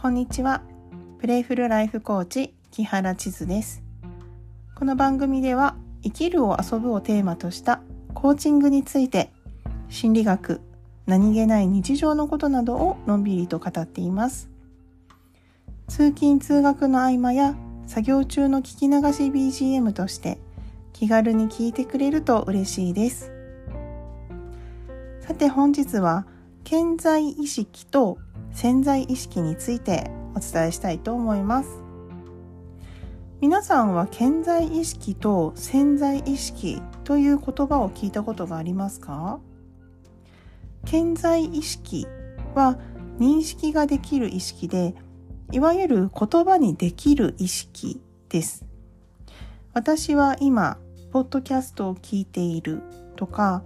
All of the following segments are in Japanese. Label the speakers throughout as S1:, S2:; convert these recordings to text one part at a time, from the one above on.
S1: こんにちは。プレイフルライフコーチ木原千鶴です。この番組では生きるを遊ぶをテーマとしたコーチングについて心理学、何気ない日常のことなどをのんびりと語っています。通勤通学の合間や作業中の聞き流し BGM として気軽に聞いてくれると嬉しいです。さて本日は健在意識と潜在意識についてお伝えしたいと思います。皆さんは健在意識と潜在意識という言葉を聞いたことがありますか？健在意識は認識ができる意識で、いわゆる言葉にできる意識です。私は今、ポッドキャストを聞いているとか、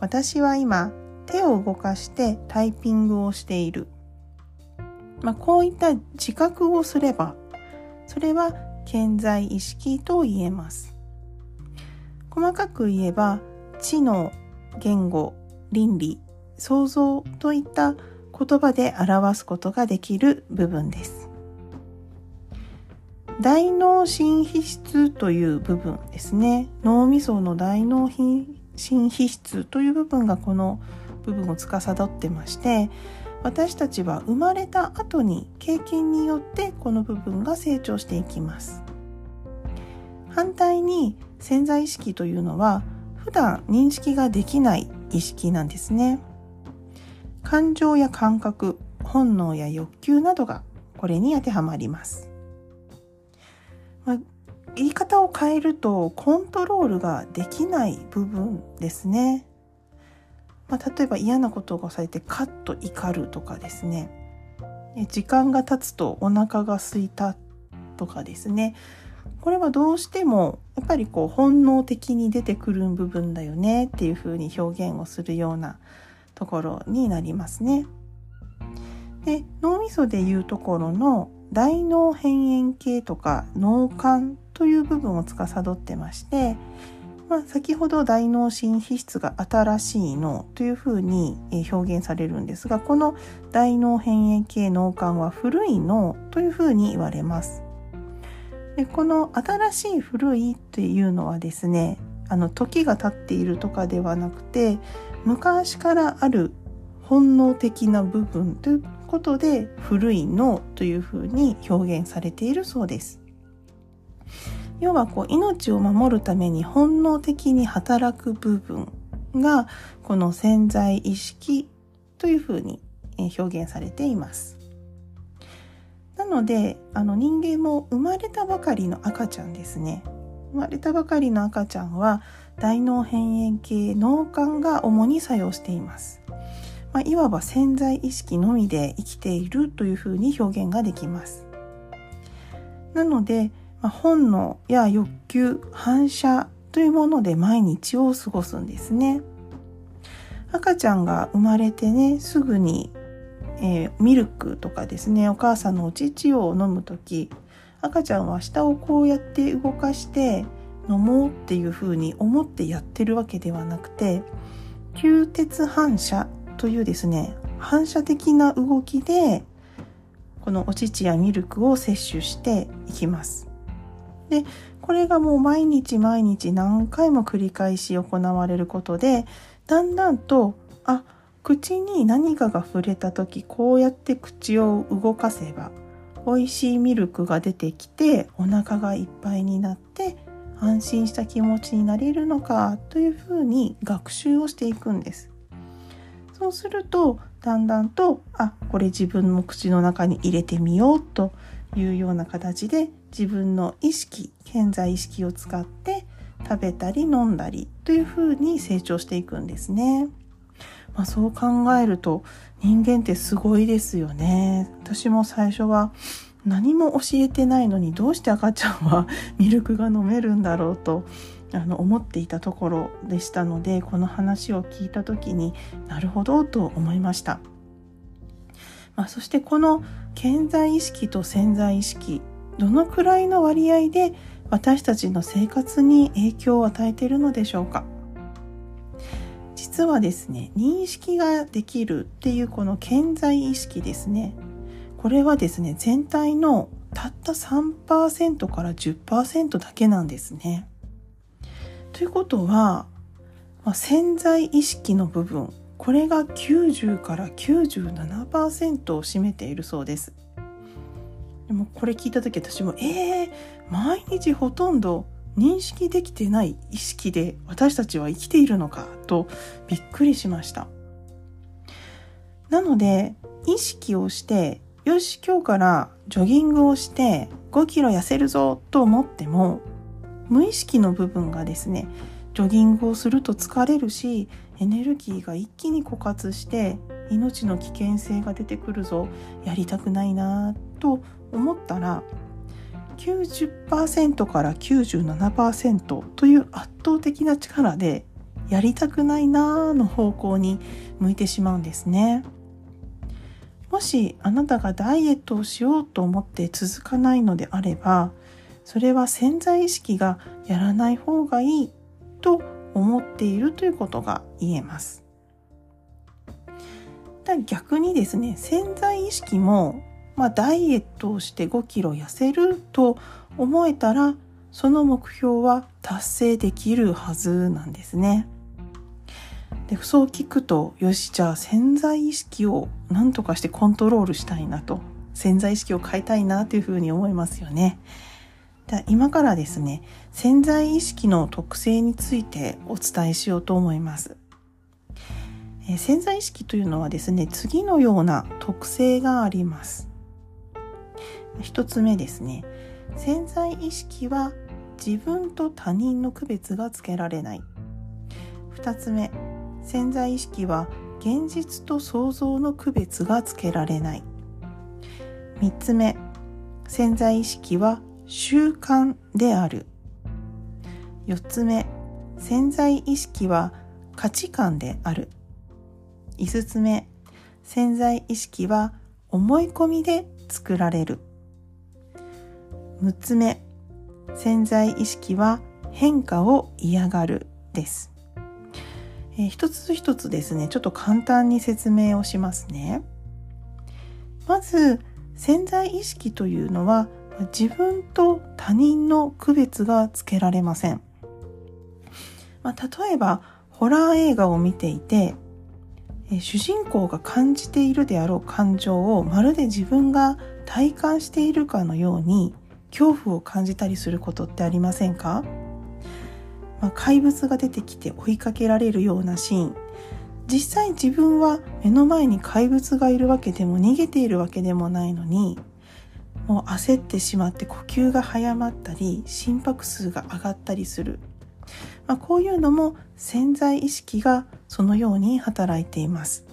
S1: 私は今、手を動かしてタイピングをしているまあ、こういった自覚をすればそれは健在意識と言えます。細かく言えば知能言語倫理創造といった言葉で表すことができる部分です。大脳新皮質という部分ですね。脳みその大脳新皮質という部分がこの部分を司ってまして私たちは生まれた後に経験によってこの部分が成長していきます。反対に潜在意識というのは普段認識ができない意識なんですね。感情や感覚本能や欲求などがこれに当てはまります、まあ、言い方を変えるとコントロールができない部分ですね。まあ、例えば嫌なことがされてカッと怒るとかですね時間が経つとお腹が空いたとかですねこれはどうしてもやっぱりこう本能的に出てくる部分だよねっていうふうに表現をするようなところになりますね。で脳みそでいうところの大脳辺縁系とか脳幹という部分を司ってましてまあ、先ほど大脳新皮質が新しい脳というふうに表現されるんですがこの大脳辺縁系脳幹は古い脳というふうに言われます。でこの新しい古いっていうのはですねあの時が経っているとかではなくて昔からある本能的な部分ということで古い脳というふうに表現されているそうです。要はこう命を守るために本能的に働く部分がこの潜在意識というふうに表現されています。なのであの人間も生まれたばかりの赤ちゃんですね。生まれたばかりの赤ちゃんは大脳辺縁系脳幹が主に作用しています。まあ、いわば潜在意識のみで生きているというふうに表現ができます。なのでまあ、本能や欲求反射というもので毎日を過ごすんですね。赤ちゃんが生まれてねすぐに、えー、ミルクとかですねお母さんのお乳を飲む時赤ちゃんは下をこうやって動かして飲もうっていうふうに思ってやってるわけではなくて吸鉄反射というですね反射的な動きでこのお乳やミルクを摂取していきます。でこれがもう毎日毎日何回も繰り返し行われることでだんだんとあ口に何かが触れた時こうやって口を動かせば美味しいミルクが出てきてお腹がいっぱいになって安心した気持ちになれるのかというふうに学習をしていくんです。そうするとだんだんとあこれ自分の口の中に入れてみようというような形で自分の意識健在意識を使って食べたり飲んだりというふうに成長していくんですね。まあ、そう考えると人間ってすごいですよね。私も最初は何も教えてないのにどうして赤ちゃんは ミルクが飲めるんだろうとあの思っていたところでしたのでこの話を聞いた時になるほどと思いました。まあ、そしてこの健在意識と潜在意識どのくらいの割合で私たちの生活に影響を与えているのでしょうか？実はですね認識ができるっていうこの健在意識ですねこれはですね全体のたった3%から10%だけなんですね。ということは、まあ、潜在意識の部分これが90から97%を占めているそうです。でもこれ聞いた時私もえー、毎日ほとんど認識できてない意識で私たちは生きているのかとびっくりしました。なので意識をしてよし今日からジョギングをして5キロ痩せるぞと思っても無意識の部分がですねジョギングをすると疲れるしエネルギーが一気に枯渇して命の危険性が出てくるぞやりたくないなと思ったら90%から97%という圧倒的な力でやりたくないなーの方向に向いてしまうんですね。もしあなたがダイエットをしようと思って続かないのであればそれは潜在意識がやらない方がいいと思っているということが言えます。逆にですね潜在意識もまあ、ダイエットをして5キロ痩せると思えたらその目標は達成できるはずなんですね。でそう聞くとよしじゃあ潜在意識を何とかしてコントロールしたいなと潜在意識を変えたいなというふうに思いますよね。で今からですね潜在意識の特性についてお伝えしようと思います。え潜在意識というのはですね次のような特性があります。一つ目ですね。潜在意識は自分と他人の区別がつけられない。二つ目。潜在意識は現実と想像の区別がつけられない。三つ目。潜在意識は習慣である。四つ目。潜在意識は価値観である。五つ目。潜在意識は思い込みで作られる。6つ目。潜在意識は変化を嫌がるです、えー、一つ一つですね。ちょっと簡単に説明をしますね。まず潜在意識というのは自分と他人の区別がつけられません、まあ、例えばホラー映画を見ていて主人公が感じているであろう感情をまるで自分が体感しているかのように恐怖を感じたりすることってありませんか、まあ、怪物が出てきて追いかけられるようなシーン。実際自分は目の前に怪物がいるわけでも逃げているわけでもないのにもう焦ってしまって呼吸が早まったり心拍数が上がったりする、まあ、こういうのも潜在意識がそのように働いています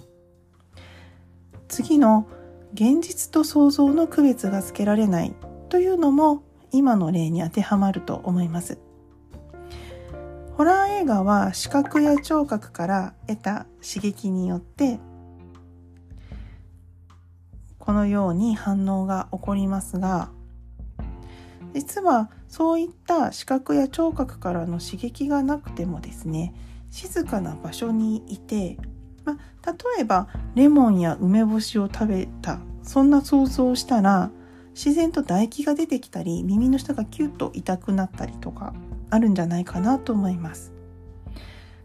S1: 次の現実と想像の区別がつけられないというのも今の例に当てはまると思います。ホラー映画は視覚や聴覚から得た刺激によってこのように反応が起こりますが実はそういった視覚や聴覚からの刺激がなくてもですね静かな場所にいて、ま、例えばレモンや梅干しを食べたそんな想像をしたら自然と唾液が出てきたり耳の下がキュッと痛くなったりとかあるんじゃないかなと思います。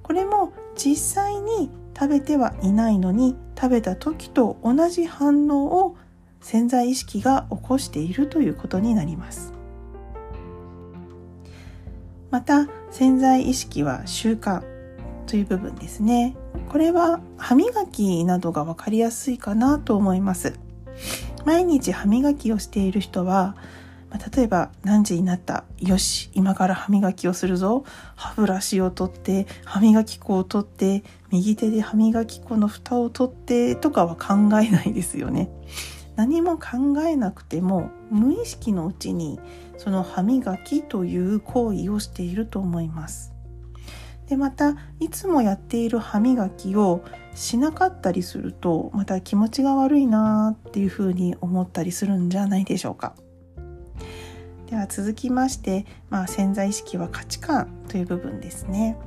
S1: これも実際に食べてはいないのに食べた時と同じ反応を潜在意識が起こしているということになります。また潜在意識は習慣という部分ですね。これは歯磨きなどが分かりやすいかなと思います。毎日歯磨きをしている人は、ま、例えば何時になった？よし今から歯磨きをするぞ。歯ブラシを取って歯磨き粉を取って右手で歯磨き粉の蓋を取ってとかは考えないですよね。何も考えなくても無意識のうちにその歯磨きという行為をしていると思います。でまたいつもやっている歯磨きをしなかったりするとまた気持ちが悪いなっていうふうに思ったりするんじゃないでしょうか。では続きまして、まあ、潜在意識は価値観という部分ですね。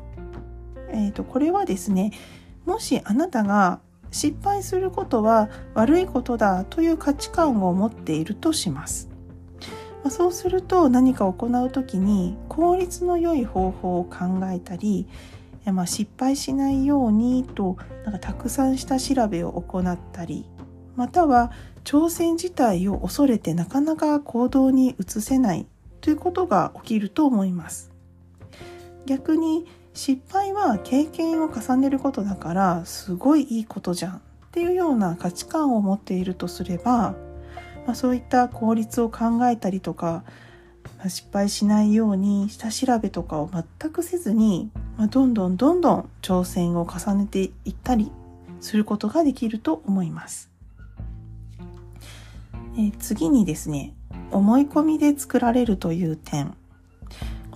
S1: えーと、これはですねもしあなたが失敗することは悪いことだという価値観を持っているとします。そうすると何か行う時に効率の良い方法を考えたりまあ、失敗しないようにとなんかたくさん下調べを行ったりまたは挑戦自体を恐れてなかなか行動に移せないということが起きると思います。逆に失敗は経験を重ねることだからすごいいいことじゃんっていうような価値観を持っているとすれば、まあ、そういった効率を考えたりとか、まあ、失敗しないように下調べとかを全くせずに、まあ、どんどんどんどん挑戦を重ねていったりすることができると思います。え次にですね思い込みで作られるという点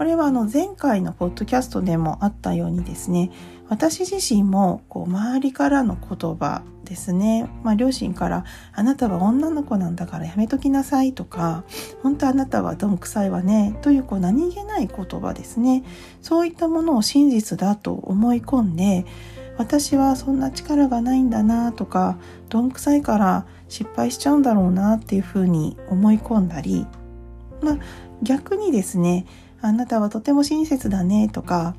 S1: これはあの前回のポッドキャストでもあったようにですね私自身もこう周りからの言葉ですね、まあ、両親から「あなたは女の子なんだからやめときなさい」とか「本当あなたはどんくさいわね」というこう何気ない言葉ですね。そういったものを真実だと思い込んで私はそんな力がないんだなとかどんくさいから失敗しちゃうんだろうなっていうふうに思い込んだり、まあ、逆にですねあなたはとても親切だねとか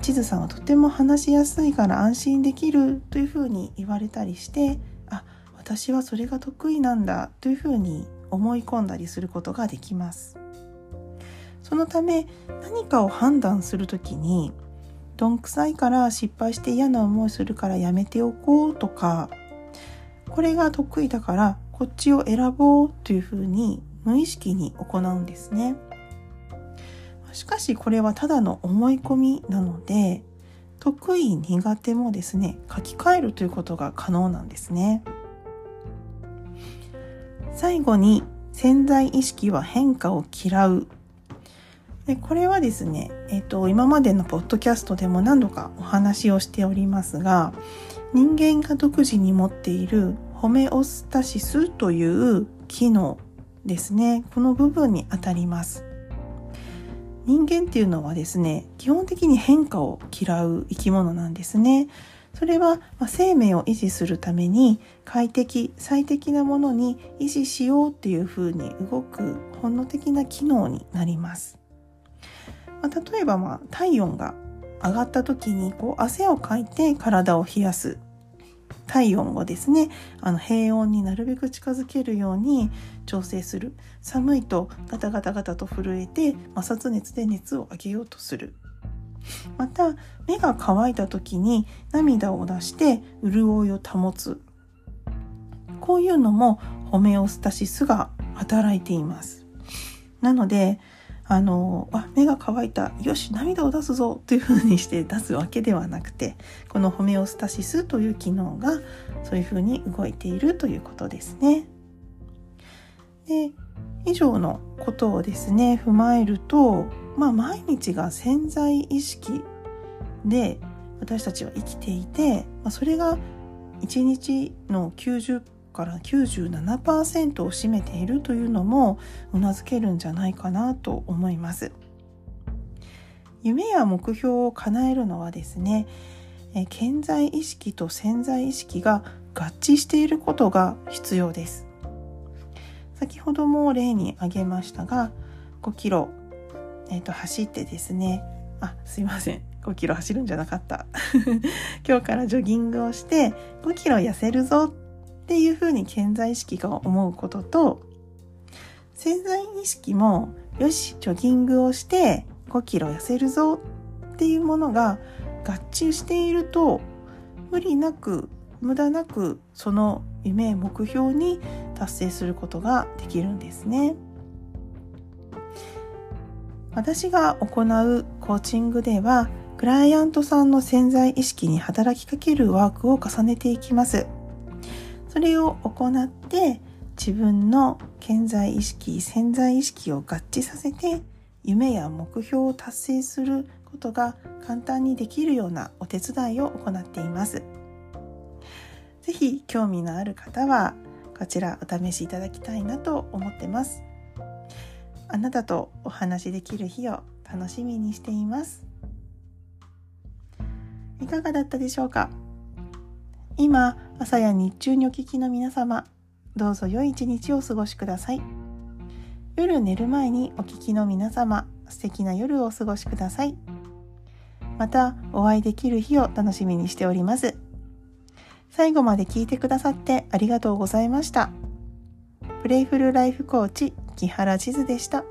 S1: 地図さんはとても話しやすいから安心できるというふうに言われたりしてあ私はそれが得意なんだというふうに思い込んだりすることができますそのため何かを判断する時にどんくさいから失敗して嫌な思いするからやめておこうとかこれが得意だからこっちを選ぼうというふうに無意識に行うんですね。しかしこれはただの思い込みなので得意苦手もですね書き換えるということが可能なんですね。最後に潜在意識は変化を嫌う。でこれはですね、えーと、今までのポッドキャストでも何度かお話をしておりますが人間が独自に持っているホメオスタシスという機能ですね。この部分にあたります。人間っていうのはですね基本的に変化を嫌う生き物なんですね。それは生命を維持するために快適最適なものに維持しようっていうふうに動く本能的な機能になります。まあ、例えば、まあ、体温が上がった時にこう汗をかいて体を冷やす。体温をですねあの平温になるべく近づけるように調整する。寒いとガタガタガタと震えて摩擦熱で熱を上げようとする。また目が乾いた時に涙を出して潤いを保つ。こういうのもホメオスタシスが働いています。なのであのあ目が乾いたよし涙を出すぞというふうにして出すわけではなくてこのホメオスタシスという機能がそういうふうに動いているということですね。で以上のことをですね踏まえると、まあ、毎日が潜在意識で私たちは生きていて、まあ、それが1日の90から97%を占めているというのもうなずけるんじゃないかなと思います。夢や目標を叶えるのはですねえ潜在意識と潜在意識が合致していることが必要です。先ほども例に挙げましたが5キロ、えーと、走ってですねあすいません。5キロ走るんじゃなかった。今日からジョギングをして5キロ痩せるぞっていうふうに潜在意識が思うことと潜在意識もよしジョギングをして5キロ痩せるぞっていうものが合致していると無理なく無駄なくその夢目標に達成することができるんですね。私が行うコーチングではクライアントさんの潜在意識に働きかけるワークを重ねていきます。それを行って自分の潜在意識潜在意識を合致させて夢や目標を達成することが簡単にできるようなお手伝いを行っています。ぜひ興味のある方はこちらお試しいただきたいなと思ってます。あなたとお話しできる日を楽しみにしています。いかがだったでしょうか？今朝や日中にお聞きの皆様どうぞ良い一日をお過ごしください。夜寝る前にお聞きの皆様素敵な夜をお過ごしください。またお会いできる日を楽しみにしております。最後まで聞いてくださってありがとうございました。プレイフルライフコーチ木原千鶴でした。